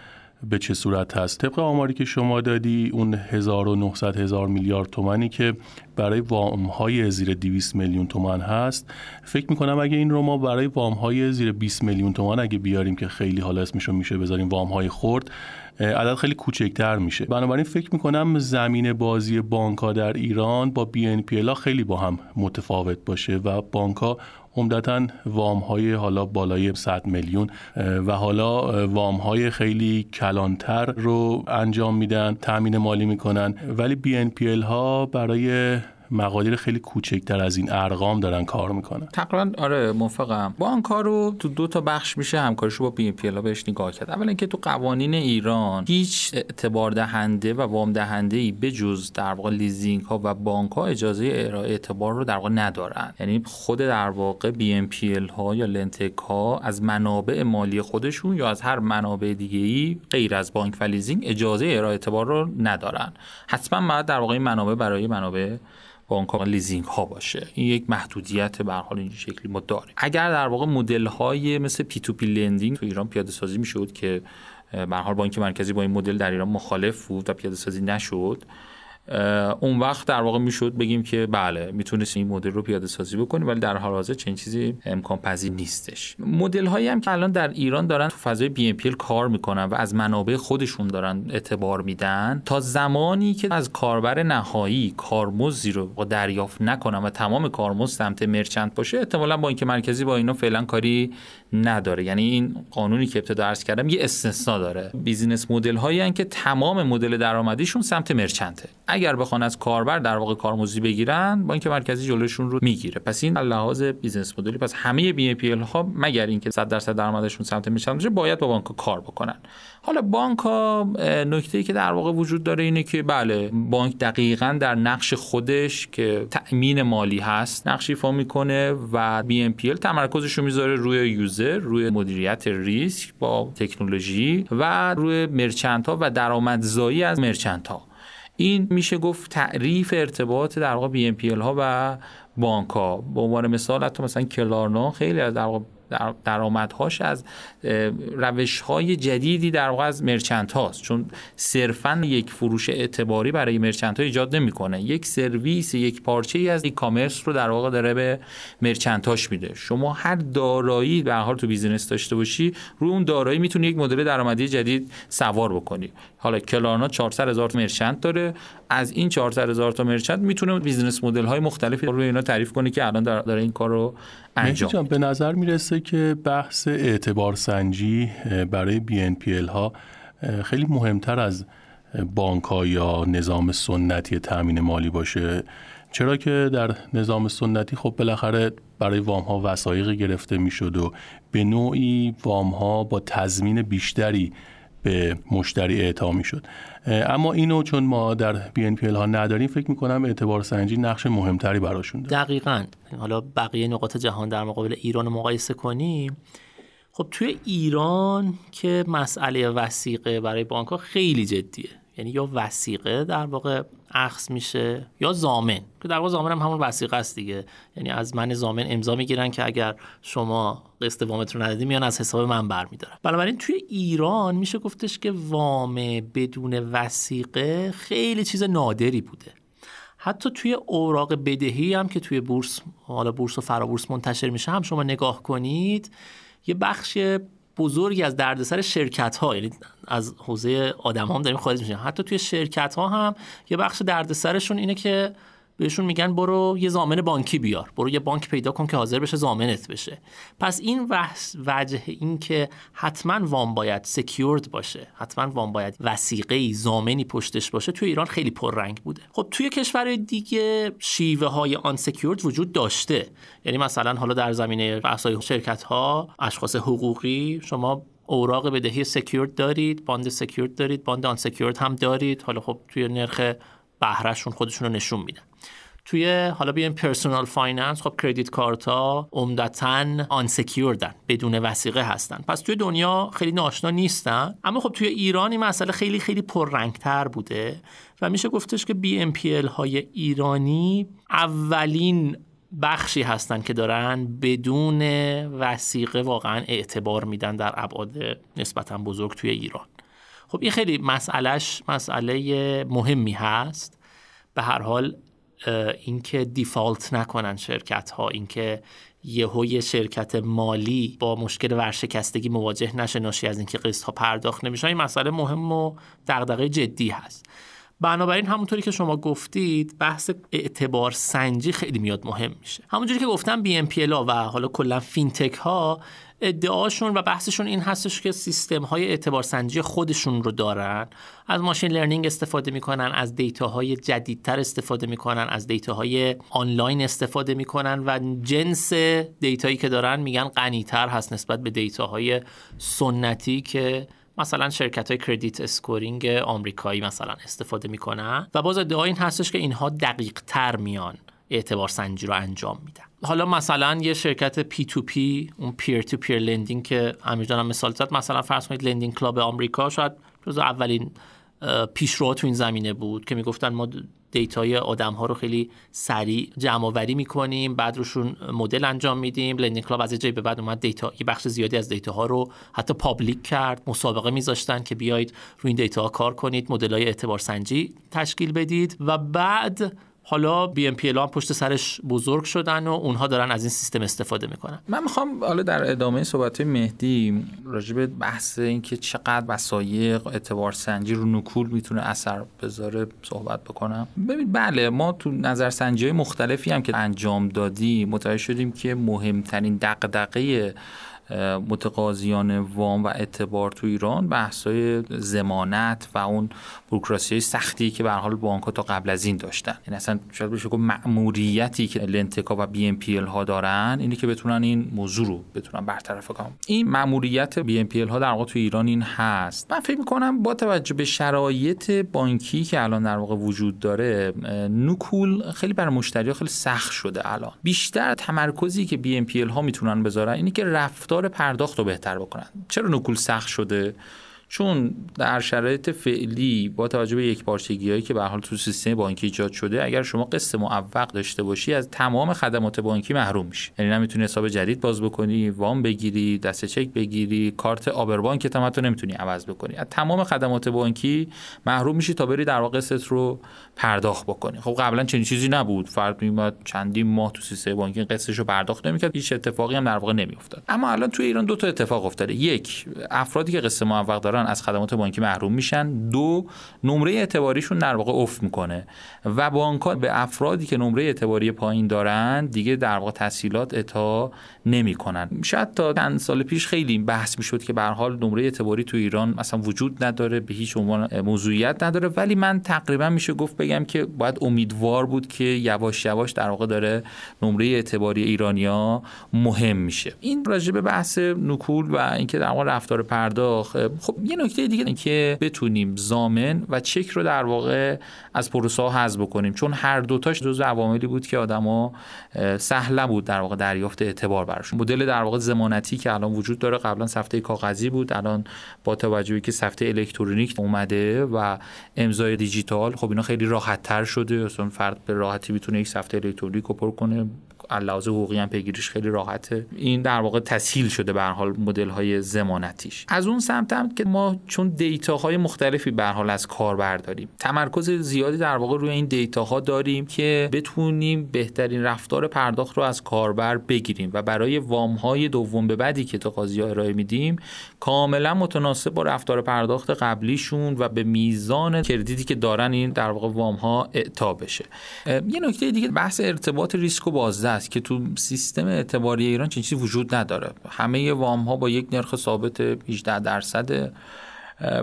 به چه صورت هست؟ طبق آماری که شما دادی اون 1900 هزار میلیارد تومنی که برای وام های زیر 200 میلیون تومن هست. فکر می‌کنم اگه این رو ما برای وام های زیر 20 میلیون تومن اگه بیاریم که خیلی حالا اسمشو میشه بذاریم وام های خورد عدد خیلی کوچکتر میشه. بنابراین فکر می‌کنم زمین بازی بانک ها در ایران با بی خیلی با هم متفاوت باشه و بانک ها عمدتا وام های حالا بالای 100 میلیون و حالا وام های خیلی کلانتر رو انجام میدن تامین مالی می‌کنن. ولی بی ها برای مقادیر خیلی کوچکتر از این ارقام دارن کار می‌کنن. تقریبا آره موافقم. با کار رو تو دو تا بخش میشه همکاریشو با BNPL بهش نگاه کرد. اولا اینکه تو قوانین ایران هیچ اعتبار دهنده و وام دهنده ای بجز در واقع لیزینگ ها و بانک ها اجازه ارائه اعتبار رو در واقع ندارن. یعنی خود در واقع BNPL ها یا lendtech ها از منابع مالی خودشون یا از هر منابع دیگه ای غیر از بانک و لیزینگ اجازه ارائه اعتبار رو ندارن. حتما باید در واقع منابع برای منابع بانک ها لیزینگ ها باشه. این یک محدودیت به حال این شکلی ما داریم. اگر در واقع مدل های مثل P2P lending تو ایران پیاده سازی می‌شد که به حال بانک مرکزی با این مدل در ایران مخالف بود و پیاده سازی نشد اون وقت در واقع می‌شد بگیم که بله می‌تونست این مدل رو پیاده سازی بکنیم ولی در حال حاضر چنین چیزی امکان پذیر نیستش. مدل هایی هم که الان در ایران دارن تو فضای BNPL کار می‌کنن و از منابع خودشون دارن اعتبار میدن تا زمانی که از کاربر نهایی کارمزدی رو دریافت نکنن و تمام کارمزد سمت merchant باشه احتمالا بانک مرکزی با اینا فعلا کاری نداره. یعنی این قانونی که ابتدا عرض کردم یه استثنا داره. business model هایی که تمام مدل درآمدیشون سمت merchant ه اگر بخوان از کاربر در واقع کارمزدی بگیرن بانک مرکزی جلوشون رو می‌گیره. پس این لحاظ business model ی پس همه BNPL ها مگر اینکه 100 درصد درآمدشون سمت merchant باشه باید با بانک کار بکنن. حالا بانک ها نکته ای که در واقع وجود داره اینه که بله بانک دقیقا در نقش خودش که تأمین مالی هست نقش ایفا می‌کنه و BNPL تمرکزش رو می‌ذاره روی user روی مدیریت ریسک با تکنولوژی و روی merchant ها و درآمدزایی از merchant ها این میشه گفت تعریف ارتباط در واقع BNPL ها و بانک ها. به عنوان مثال حتی مثلا کلارنا خیلی از در واقع درآمدهاش از روش های جدیدی در واقع از merchant هاست چون صرفا یک فروش اعتباری برای merchant ها ایجاد نمی‌کنه. یک سرویس یک پارچه ای از e-commerce رو در واقع داره به merchant هاش میده. شما هر دارایی به حال تو business داشته باشی روی اون دارایی می‌تونی یک مدل درآمدی جدید سوار بکنی. حالا کلارنا 400 هزار مرچنت داره. از این 400 هزار تا مرچنت می‌تونه بیزینس مدل های مختلفی روی اینا تعریف کنه که الان داره این کار رو انجام به نظر می‌رسه که بحث اعتبار سنجی برای BNPL ها خیلی مهمتر از بانک ها یا نظام سنتی تامین مالی باشه. چرا که در نظام سنتی خب بالاخره برای وام ها وسایق گرفته می‌شد و به نوعی وام ها با تضمین بیشتری به مشتری اعطا می‌شد. اما اینو چون ما در بی ان ها نداریم فکر می‌کنم اعتبار سنجی نقش مهمتری براشون داره. دقیقا. حالا بقیه نقاط جهان در مقابل ایران رو مقایسه کنیم. خب توی ایران که مسئله وسیقه برای بانک ها خیلی جدیه. یعنی یا وسیقه در واقع اخذ میشه یا زامن که در واقع زامن هم همون وسیقه است دیگه. یعنی از من زامن امضا می‌گیرن که اگر شما قسط وامتون رو ندادی میان از حساب من برمیدارن. بنابراین توی ایران میشه گفتش که وام بدون وسیقه خیلی چیز نادری بوده. حتی توی اوراق بدهی هم که توی بورس حالا بورس و فرابورس منتشر میشه هم شما نگاه کنید یه بخش بزرگی از دردسر شرکت ها یعنی از حوزه آدم هم داریم خارج میشیم. حتی توی شرکت ها هم یه بخش دردسرشون اینه که بهشون میگن برو یه زامن بانکی بیار. برو یه بانک پیدا کن که حاضر بشه زامنت بشه. پس این وجه این که حتما وام باید secured باشه حتما وام باید وثیقه ای زامنی پشتش باشه توی ایران خیلی پررنگ بوده. خب توی کشور دیگه شیوه های unsecured وجود داشته. یعنی مثلا حالا در زمینه بحث‌های شرکت ها اشخاص حقوقی شما اوراق بدهی secured دارید bond secured دارید bond unsecured هم دارید. حالا خب توی نرخ بهرهشون خودشون رو نشون میدن. توی حالا بیایم personal finance خب credit card ها عمدتا آن بدون وثیقه هستن. پس توی دنیا خیلی ناآشنا نیستن اما خب توی ایران این مسئله خیلی خیلی پررنگتر بوده و میشه گفتش که BNPL های ایرانی اولین بخشی هستن که دارن بدون وثیقه واقعا اعتبار میدن در ابعاد نسبتا بزرگ توی ایران. خب این خیلی مسئلهش مسئله مهمی هست. به هر حال اینکه default نکنن شرکت ها اینکه یهو یه شرکت مالی با مشکل ورشکستگی مواجه نشه ناشی از اینکه قسط ها پرداخت نمیشه این مسئله مهم و دغدغه جدی هست. بنابراین همونطوری که شما گفتید بحث اعتبار سنجی خیلی میاد مهم میشه. همونجوری که گفتم BNPL و حالا کلا فینتک ها ادعاشون و بحثشون این هستش که سیستم های اعتبار سنجی خودشون رو دارن. از machine learning استفاده می‌کنن از های جدیدتر استفاده می‌کنن از های آنلاین استفاده می‌کنن و جنس دیتایی که دارن میگن غنیتر هست نسبت به های سنتی که مثلا شرکت های credit scoring آمریکایی مثلا استفاده می‌کنن. و باز ادعا این هستش که اینها دقیق تر میان. اعتبار سنجی رو انجام میدن. حالا مثلا یه شرکت P2P اون peer to peer lending که امیر هم مثال زد مثلا فرض کنید Lending Club آمریکا شاید جز اولین پیشرو تو این زمینه بود که می‌گفتن ما دیتای آدم ها رو خیلی سریع جمع آوری می‌کنیم بعد روشون مدل انجام میدیم. Lending Club از جایی به بعد اومد دیتا یه بخش زیادی از دیتا ها رو حتی public کرد مسابقه میذاشتن که بیایید روی این دیتا ها کار کنید مدل های اعتبار سنجی تشکیل بدید و بعد حالا بی ام پی پشت سرش بزرگ شدن و اونها دارن از این سیستم استفاده می‌کنن. من می‌خوام حالا در ادامه صحبت مهدی راجع بحث اینکه چقدر وسایق اعتبار سنجی رو نکول می‌تونه اثر بذاره صحبت بکنم. ببین بله ما تو نظرسنجی های مختلفی هم که انجام دادیم متوجه شدیم که مهمترین دغدغه متقاضیان وام و اعتبار تو ایران بحثای زمانت و اون بروکراسی سختی که به حال بانک تا قبل از این داشتن. این یعنی اصلا شاید بشه گفت مأموریتی که lendtech ها و BNPL ها دارن اینی که بتونن این موضوع رو بتونن برطرف کنن. این مأموریت BNPL ها در واقع تو ایران این هست. من فکر می‌کنم با توجه به شرایط بانکی که الان در واقع وجود داره نکول خیلی برای مشتری خیلی سخت شده الان. بیشتر تمرکزی که BNPL ها می‌تونن بذارن اینی که رفتار پرداخت رو بهتر بکنن. چرا نکول سخت شده؟ چون در شرایط فعلی با توجه به یک پارچگی هایی که به حال تو سیستم بانکی ایجاد شده اگر شما قسط معوق داشته باشی از تمام خدمات بانکی محروم میشی. یعنی نمی‌تونی حساب جدید باز بکنی وام بگیری دست چک بگیری کارت آبربانک هم تو نمی‌تونی عوض بکنی. از تمام خدمات بانکی محروم میشی تا بری در واقع قسط رو پرداخت بکنی. خب قبلا چنین چیزی نبود. فرد میومد چندین ماه تو سیستم بانکی قسطش پرداخت نمی‌کرد. هیچ اتفاقی هم در واقع نمیافتاد. اما الان تو ایران دو تا اتفاق افتاده. یک افرادی که قسط معوق دارن از خدمات بانکی محروم میشن. دو نمره اعتباریشون در واقع افت می‌کنه. و بانک به افرادی که نمره اعتباری پایین دارن دیگه در واقع تسهیلات اتا نمی‌کنن. شاید تا چند سال پیش خیلی بحث می‌شد که به حال نمره اعتباری تو ایران اصلا وجود نداره به هیچ عنوان موضوعیت نداره. ولی من تقریبا میشه گفت بگم که باید امیدوار بود که یواش یواش در واقع داره نمره اعتباری ایرانیا مهم میشه. این راجع به بحث نکول و اینکه در واقع رفتار پرداخت خب یه نکته دیگه که بتونیم زامن و چک رو در واقع از پروسه ها حذف بکنیم. چون هر دوتاش جزو عواملی بود که آدما سهل بود در واقع دریافت اعتبار براشون. مدل در واقع زمانتی که الان وجود داره قبلا سفته کاغذی بود الان با توجهی که سفته الکترونیک اومده و امضای دیجیتال خب اینا خیلی راحت تر شده. اصلا فرد به راحتی می‌تونه یک سفته الکترونیک رو پر کنه. علاوه حقوقی هم پیگیریش خیلی راحته. این در واقع تسهیل شده به حال مدل های زمانتیش از اون سمت هم که ما چون دیتا های مختلفی به حال از کاربر داریم تمرکز زیادی در واقع روی این دیتا ها داریم که بتونیم بهترین رفتار پرداخت رو از کاربر بگیریم و برای وام های دوم به بعدی که تا قاضی ارائه میدیم کاملا متناسب با رفتار پرداخت قبلیشون و به میزان کردیتی که دارن این در واقع وام ها اعطا بشه. یه نکته دیگه بحث ارتباط ریسک و بازده است که تو سیستم اعتباری ایران چیزی وجود نداره. همه وام ها با یک نرخ ثابت 18 درصد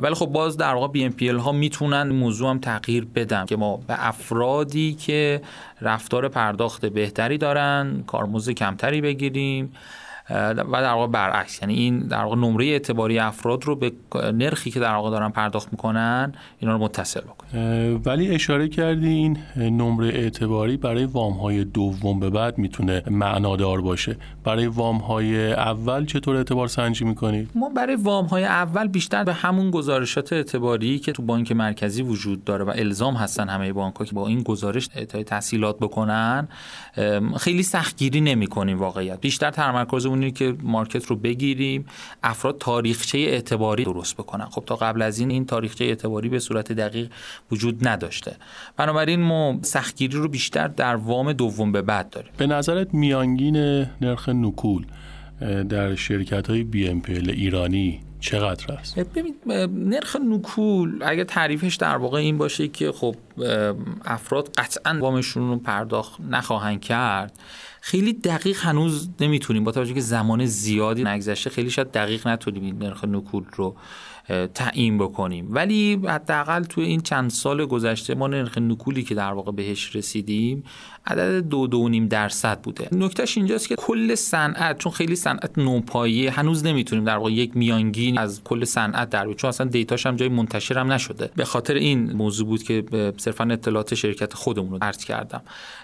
ولی خب باز در واقع بی ام ها می‌تونن موضوع هم تغییر بدن که ما به افرادی که رفتار پرداخت بهتری دارن کارمزد کمتری بگیریم. و در واقع برعکس یعنی این در واقع نمره اعتباری افراد رو به نرخی که در واقع دارن پرداخت می‌کنن اینا رو متصل بکنه ولی اشاره کردی این نمره اعتباری برای وام های دوم به بعد می‌تونه معنادار باشه. برای وام های اول چطور اعتبار سنجی می‌کنید ما برای وام های اول بیشتر به همون گزارشات اعتباری که تو بانک مرکزی وجود داره و الزام هستن همه بانک ها که با این گزارش اعطای تحصیلات بکنن خیلی سختگیری نمی‌کنیم واقعیت. بیشتر تمرکز اونی که مارکت رو بگیریم افراد تاریخچه اعتباری درست بکنن. خب تا قبل از این این تاریخچه اعتباری به صورت دقیق وجود نداشته. بنابراین ما سختگیری رو بیشتر در وام دوم به بعد داریم. به نظرت میانگین نرخ نکول در شرکت های بی ام ایرانی چقدر است؟ ببین نرخ نکول اگه تعریفش در واقع این باشه که خب افراد قطعا وامشون رو پرداخت نخواهند کرد خیلی دقیق هنوز نمی‌تونیم با توجه که زمان زیادی نگذشته خیلی شاید دقیق نتونیم نرخ نکول رو تعیین بکنیم. ولی حداقل توی این چند سال گذشته ما نرخ نکولی که در واقع بهش رسیدیم عدد دو دو نیم درصد بوده. نکتهش اینجاست که کل صنعت چون خیلی صنعت نوپایه هنوز نمی‌تونیم در واقع یک میانگین از کل صنعت در چون اصلا دیتاش هم جای منتشر هم نشده. به خاطر این موضوع بود که صرفا اطلاعات شرکت خودمون رو عرض کردم.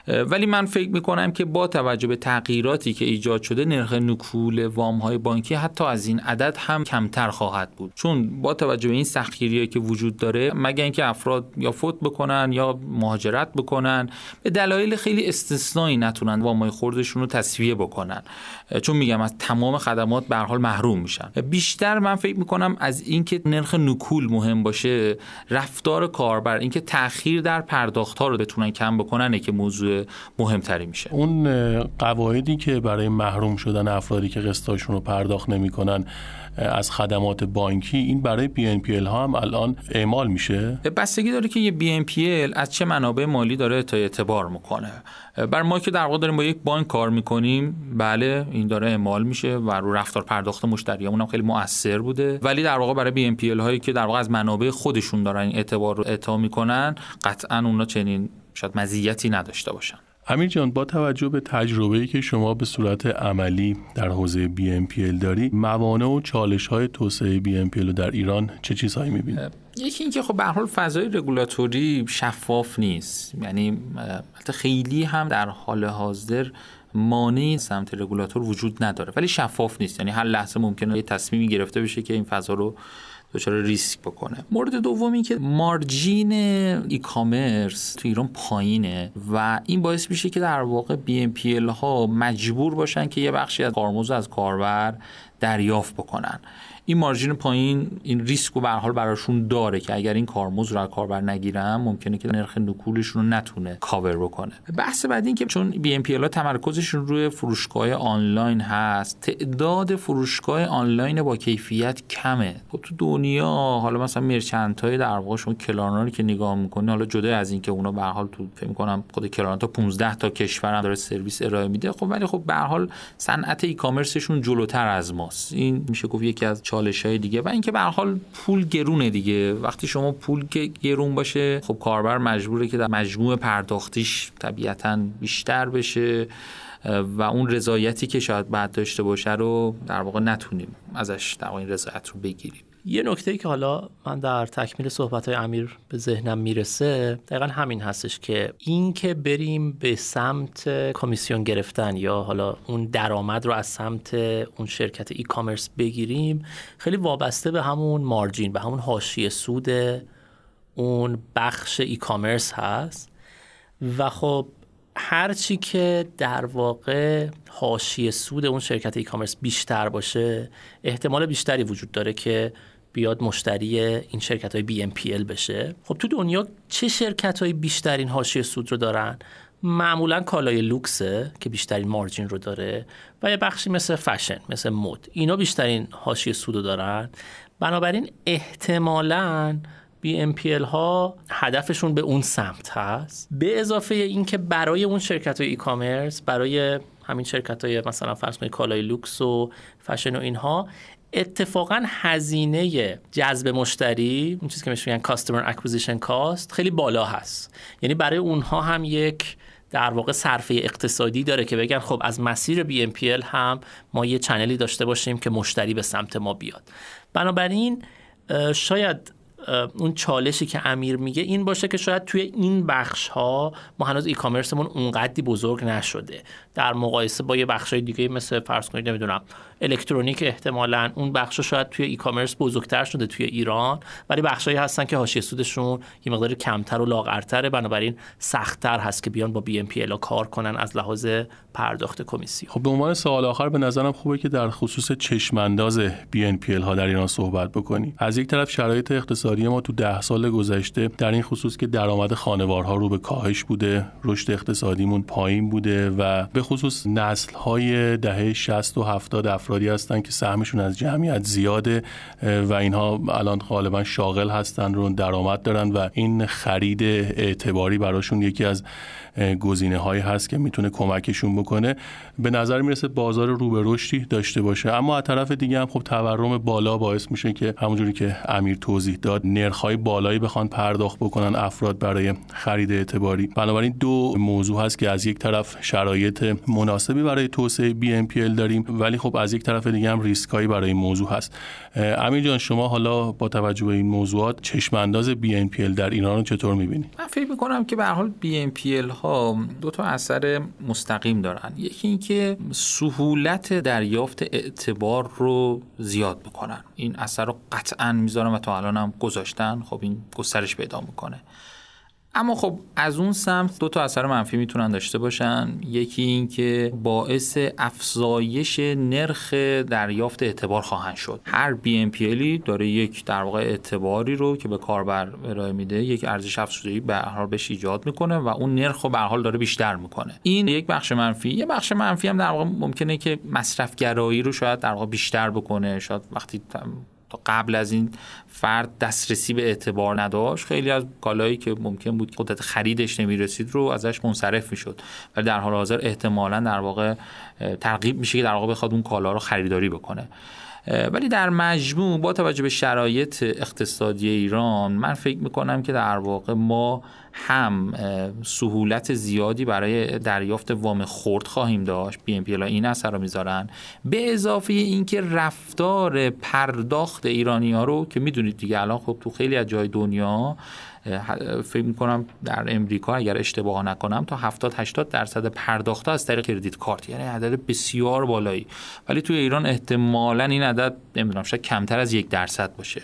ولی من فکر می‌کنم که با توجه به تغییراتی که ایجاد شده نرخ نکول وام های بانکی حتی از این عدد هم کمتر خواهد بود. چون با توجه به این سختگیری که وجود داره مگر اینکه افراد یا فوت بکنن یا مهاجرت بکنن به دلایل خیلی استثنایی نتونن وامای خوردشون رو تصویه بکنن. چون میگم از تمام خدمات به حال محروم میشن. بیشتر من فکر می‌کنم از اینکه نرخ نکول مهم باشه رفتار کاربر اینکه تاخیر در پرداخت ها رو بتونن کم بکنن که موضوع مهمتری میشه. اون قواعدی که برای محروم شدن افرادی که قسطاشون رو پرداخت نمی‌کنن از خدمات بانکی این برای BNPL ها هم الان اعمال میشه؟ بستگی داره که یه BNPL از چه منابع مالی داره تا اعتبار می‌کنه. بر ما که در واقع داریم با یک بانک کار می‌کنیم بله این داره اعمال میشه و رو رفتار پرداخت مشتریامون هم خیلی مؤثر بوده. ولی در واقع برای BNPL هایی که در واقع از منابع خودشون دارن اعتبار رو اعطا می‌کنن قطعا اونا چنین شاید مزیتی نداشته باشن. امیر جان با توجه به تجربه‌ای که شما به صورت عملی در حوزه BNPL داری موانع و چالش های توسعه BNPL رو در ایران چه چیزهایی می‌بینید یکی اینکه خب به حال فضای رگولاتوری شفاف نیست. یعنی خیلی هم در حال حاضر مانعی سمت رگولاتور وجود نداره. ولی شفاف نیست. یعنی هر لحظه ممکنه یه تصمیمی گرفته بشه که این فضا رو دچار ریسک بکنه. مورد دومی که margin e-commerce تو ایران پایینه و این باعث میشه که در واقع BNPL ها مجبور باشن که یه بخشی از کارمزد از کاربر دریافت بکنن. این margin پایین این ریسک رو به حال براشون داره که اگر این کارمزد رو کاربر نگیرن ممکنه که نرخ نکولشون رو نتونه کاور بکنه. بحث بعد این که چون BNPL تمرکزشون روی فروشگاه آنلاین هست تعداد فروشگاه آنلاین با کیفیت کمه. خب تو دنیا حالا مثلا مرچنت های در واقع شما کلارنا رو که نگاه می‌کنه حالا جدا از اینکه اونا به حال تو فکر می‌کنم خود کلارنا تا 15 تا کشور هم داره سرویس ارائه میده خب ولی خب به حال صنعت ای کامرسشون جلوتر از ماست. این میشه گفت یکی از چالش های دیگه و اینکه به حال پول گرونه دیگه. وقتی شما پول گرون باشه خب کاربر مجبوره که در مجموع پرداختیش طبیعتا بیشتر بشه و اون رضایتی که شاید بعد داشته باشه رو در واقع نتونیم ازش در این رضایت رو بگیریم. یه نکته ای که حالا من در تکمیل صحبت های امیر به ذهنم می‌رسه دقیقا همین هستش که این که بریم به سمت کمیسیون گرفتن یا حالا اون درآمد رو از سمت اون شرکت ای کامرس بگیریم خیلی وابسته به همون مارجین به همون حاشیه سود اون بخش ای کامرس هست. و خب هرچی که در واقع حاشیه سود اون شرکت ای کامرس بیشتر باشه احتمال بیشتری وجود داره که بیاد مشتری این شرکت های BNPL بشه. خب تو دنیا چه شرکت های بیشترین حاشیه سود رو دارن؟ معمولا کالای لوکسه که بیشترین مارجین رو داره و یه بخشی مثل فشن مثل مد اینا بیشترین حاشیه سود رو دارن. بنابراین احتمالاً BNPL ها هدفشون به اون سمت هست. به اضافه اینکه برای اون شرکت های ای کامرس برای همین شرکت های مثلا فرض کالای لوکس و فشن و اینها اتفاقا هزینه جذب مشتری اون چیزی که میگن کاستمر اکوزیشن کاست خیلی بالا هست. یعنی برای اونها هم یک در واقع صرفه اقتصادی داره که بگن خب از مسیر BNPL هم ما یه چنلی داشته باشیم که مشتری به سمت ما بیاد. بنابراین شاید اون چالشی که امیر میگه این باشه که شاید توی این بخش ها ما هنوز ای کامرسمون اونقدی بزرگ نشده. در مقایسه با یه بخش های دیگه مثل فرض کنید نمی‌دونم الکترونیک احتمالا اون بخش شاید توی ای کامرس بزرگتر شده توی ایران ولی بخشایی هستن که حاشیه سودشون یه مقدار کمتر و لاغرتره. بنابراین سختتر هست که بیان با بی ام پی کار کنن از لحاظ پرداخت کمیسی خب به عنوان سوال آخر به نظرم خوبه که در خصوص چشمانداز بی ها در ایران صحبت بکنیم از یک طرف شرایط اقتصادی ما تو ده سال گذشته در این خصوص که درآمد خانوارها رو به کاهش بوده رشد اقتصادیمون پایین بوده و به خصوص نسل های دهه 60 و 70 افرادی هستن که سهمشون از جمعیت زیاده و اینها الان غالبا شاغل هستن رو درآمد دارن و این خرید اعتباری براشون یکی از گزینه هایی هست که می‌تونه کمکشون بکنه. به نظر می‌رسه بازار رو به رشدی داشته باشه. اما از طرف دیگه هم خب تورم بالا باعث میشه که همونجوری که امیر توضیح داد های بالایی بخوان پرداخت بکنن افراد برای خرید اعتباری. بنابراین دو موضوع هست که از یک طرف شرایط مناسبی برای توسعه BNPL داریم ولی خب از یک طرف دیگه هم ریسکایی برای این موضوع هست. امیر جان شما حالا با توجه به این موضوعات چشم انداز BNPL در ایران رو چطور می‌بینید من فکر می‌کنم که به حال BNPL ها دو تا اثر مستقیم دارن. یکی اینکه سهولت دریافت اعتبار رو زیاد می‌کنن. این اثر رو قطعا می‌ذارم و تا الان هم گذاشتن. خب این گسترش پیدا می‌کنه. اما خب از اون سمت دو تا اثر منفی می‌تونن داشته باشن. یکی این که باعث افزایش نرخ دریافت اعتبار خواهند شد. هر BNPL داره یک در واقع اعتباری رو که به کاربر ارائه میده یک ارزش افزودگی به هر بهش ایجاد می‌کنه و اون نرخ رو به حال داره بیشتر می‌کنه. این یک بخش منفی. یه بخش منفی هم در واقع ممکنه که مصرف گرایی رو شاید در واقع بیشتر بکنه. شاید وقتی تا قبل از این فرد دسترسی به اعتبار نداشت. خیلی از کالایی که ممکن بود قدرت خریدش نمی‌رسید رو ازش منصرف می‌شد. و در حال حاضر احتمالا در واقع ترغیب میشه که در واقع بخواد اون کالا رو خریداری بکنه. ولی در مجموع با توجه به شرایط اقتصادی ایران من فکر می‌کنم که در واقع ما هم سهولت زیادی برای دریافت وام خورد خواهیم داشت. بی ام این اثر رو می‌ذارن. به اضافه اینکه رفتار پرداخت ایرانی ها رو که می‌دونید دیگه الان خب تو خیلی از جای دنیا فکر می‌کنم در امریکا اگر اشتباه نکنم تا 70 80 درصد پرداخت از طریق credit card. یعنی عدد بسیار بالایی. ولی توی ایران احتمالا این عدد نمی‌دونم شاید کمتر از یک درصد باشه.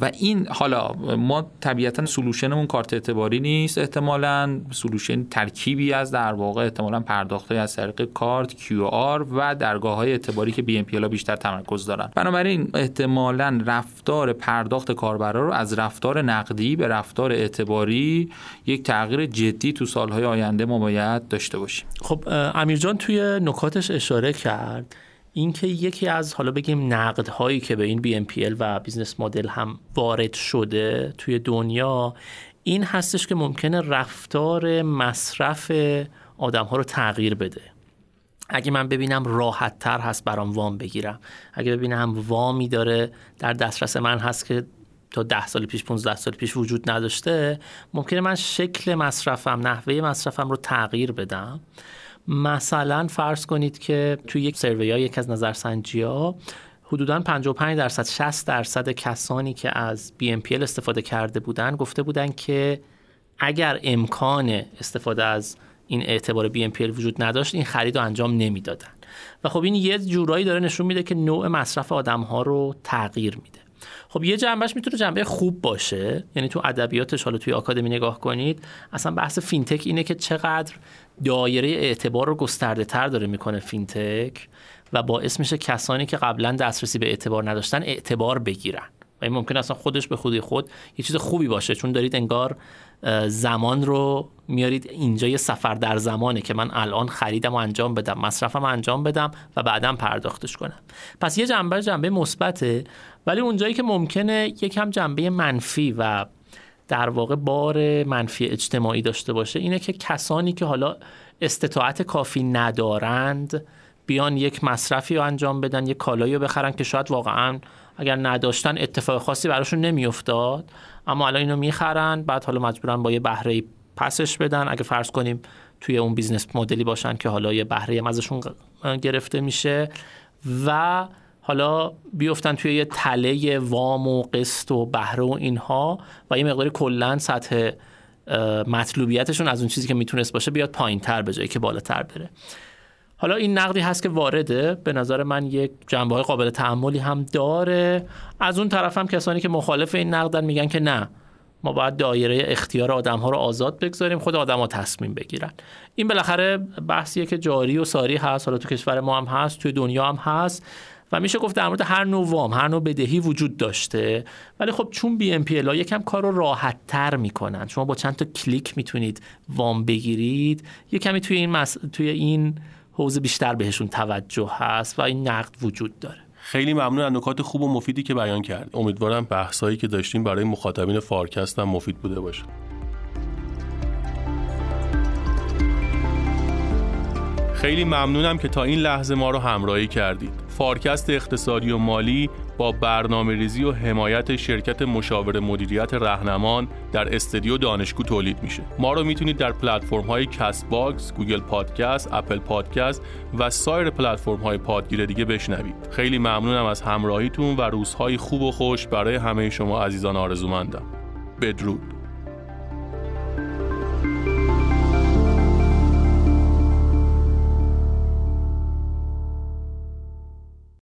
و این حالا ما طبیعتا solution مون کارت اعتباری نیست احتمالا. solution ترکیبی از در واقع احتمالا پرداخت از طریق کارت آر و درگاه های اعتباری که BNPL بیشتر تمرکز دارن. بنابراین احتمالا رفتار پرداخت کاربرا رو از رفتار نقدی به رفتار اعتباری یک تغییر جدی تو سالهای آینده ما باید داشته باشیم. خب امیر جان توی نکاتش اشاره کرد اینکه یکی از حالا بگیم نقد هایی که به این BNPL و business model هم وارد شده توی دنیا این هستش که ممکنه رفتار مصرف آدم ها رو تغییر بده. اگه من ببینم راحت تر هست برام وام بگیرم. اگه ببینم وامی داره در دسترس من هست که تا ده سال پیش 15 سال پیش وجود نداشته ممکنه من شکل مصرفم نحوه مصرفم رو تغییر بدم. مثلا فرض کنید که توی یک سروی ها یک از نظرسنجی ها حدودا 55 درصد 60 درصد کسانی که از BNPL استفاده کرده بودن گفته بودن که اگر امکان استفاده از این اعتبار BNPL وجود نداشت این خرید رو انجام نمی‌دادن. و خب این یه جورایی داره نشون میده که نوع مصرف آدم ها رو تغییر میده. خب یه جنبه‌ش می‌تونه جنبه خوب باشه. یعنی تو ادبیاتش حالا توی آکادمی نگاه کنید اصلا بحث فینتک اینه که چقدر دایره اعتبار رو گسترده تر داره می‌کنه فینتک و باعث میشه کسانی که قبلا دسترسی به اعتبار نداشتن اعتبار بگیرن. و این ممکن اصلا خودش به خودی خود یه چیز خوبی باشه چون دارید انگار زمان رو میارید اینجا یه سفر در زمانه که من الان خریدم و انجام بدم مصرفم انجام بدم و بعدا پرداختش کنم. پس یه جنبه جنبه مثبته ولی اونجایی که ممکنه یکم جنبه منفی و در واقع بار منفی اجتماعی داشته باشه اینه که کسانی که حالا استطاعت کافی ندارند بیان یک مصرفی رو انجام بدن یک کالایی رو بخرن که شاید واقعا اگر نداشتن اتفاق خاصی براشون نمیافتاد. اما الان اینو می‌خرن بعد حالا مجبورن با یه بهره پسش بدن. اگه فرض کنیم توی اون business model ی باشن که حالا یه بهره ازشون گرفته میشه. و حالا بیفتن توی یه تله وام و قسط و بهره و اینها و یه مقداری کلا سطح مطلوبیتشون از اون چیزی که می‌تونست باشه بیاد پایین تر به جایی که بالاتر بره. حالا این نقدی هست که وارده. به نظر من یک جنبه های قابل تأملی هم داره. از اون طرف هم کسانی که مخالف این نقدن میگن که نه ما باید دایره اختیار آدم ها رو آزاد بگذاریم خود آدم ها تصمیم بگیرن. این بالاخره بحثیه که جاری و ساری هست. حالا تو کشور ما هم هست توی دنیا هم هست. و میشه گفت در مورد هر نوع وام هر نوع بدهی وجود داشته. ولی خب چون BNPL یکم کار رو راحت تر می‌کنن شما با چند تا کلیک می‌تونید وام بگیرید یه کمی توی این مس... توی این حوزه بیشتر بهشون توجه هست و این نقد وجود داره. خیلی ممنون از نکات خوب و مفیدی که بیان کرد. امیدوارم بحثایی که داشتیم برای مخاطبین فارکست هم مفید بوده باشه. خیلی ممنونم که تا این لحظه ما رو همراهی کردید. فارکست اقتصادی و مالی با برنامه ریزی و حمایت شرکت مشاور مدیریت رهنمان در استدیو دانشگو تولید میشه. ما رو می‌تونید در پلتفرم های Castbox، Google Podcast، Apple Podcast و سایر پلتفرم های پادگیر دیگه بشنوید. خیلی ممنونم از همراهیتون و روزهای خوب و خوش برای همه شما عزیزان آرزومندم. بدرود.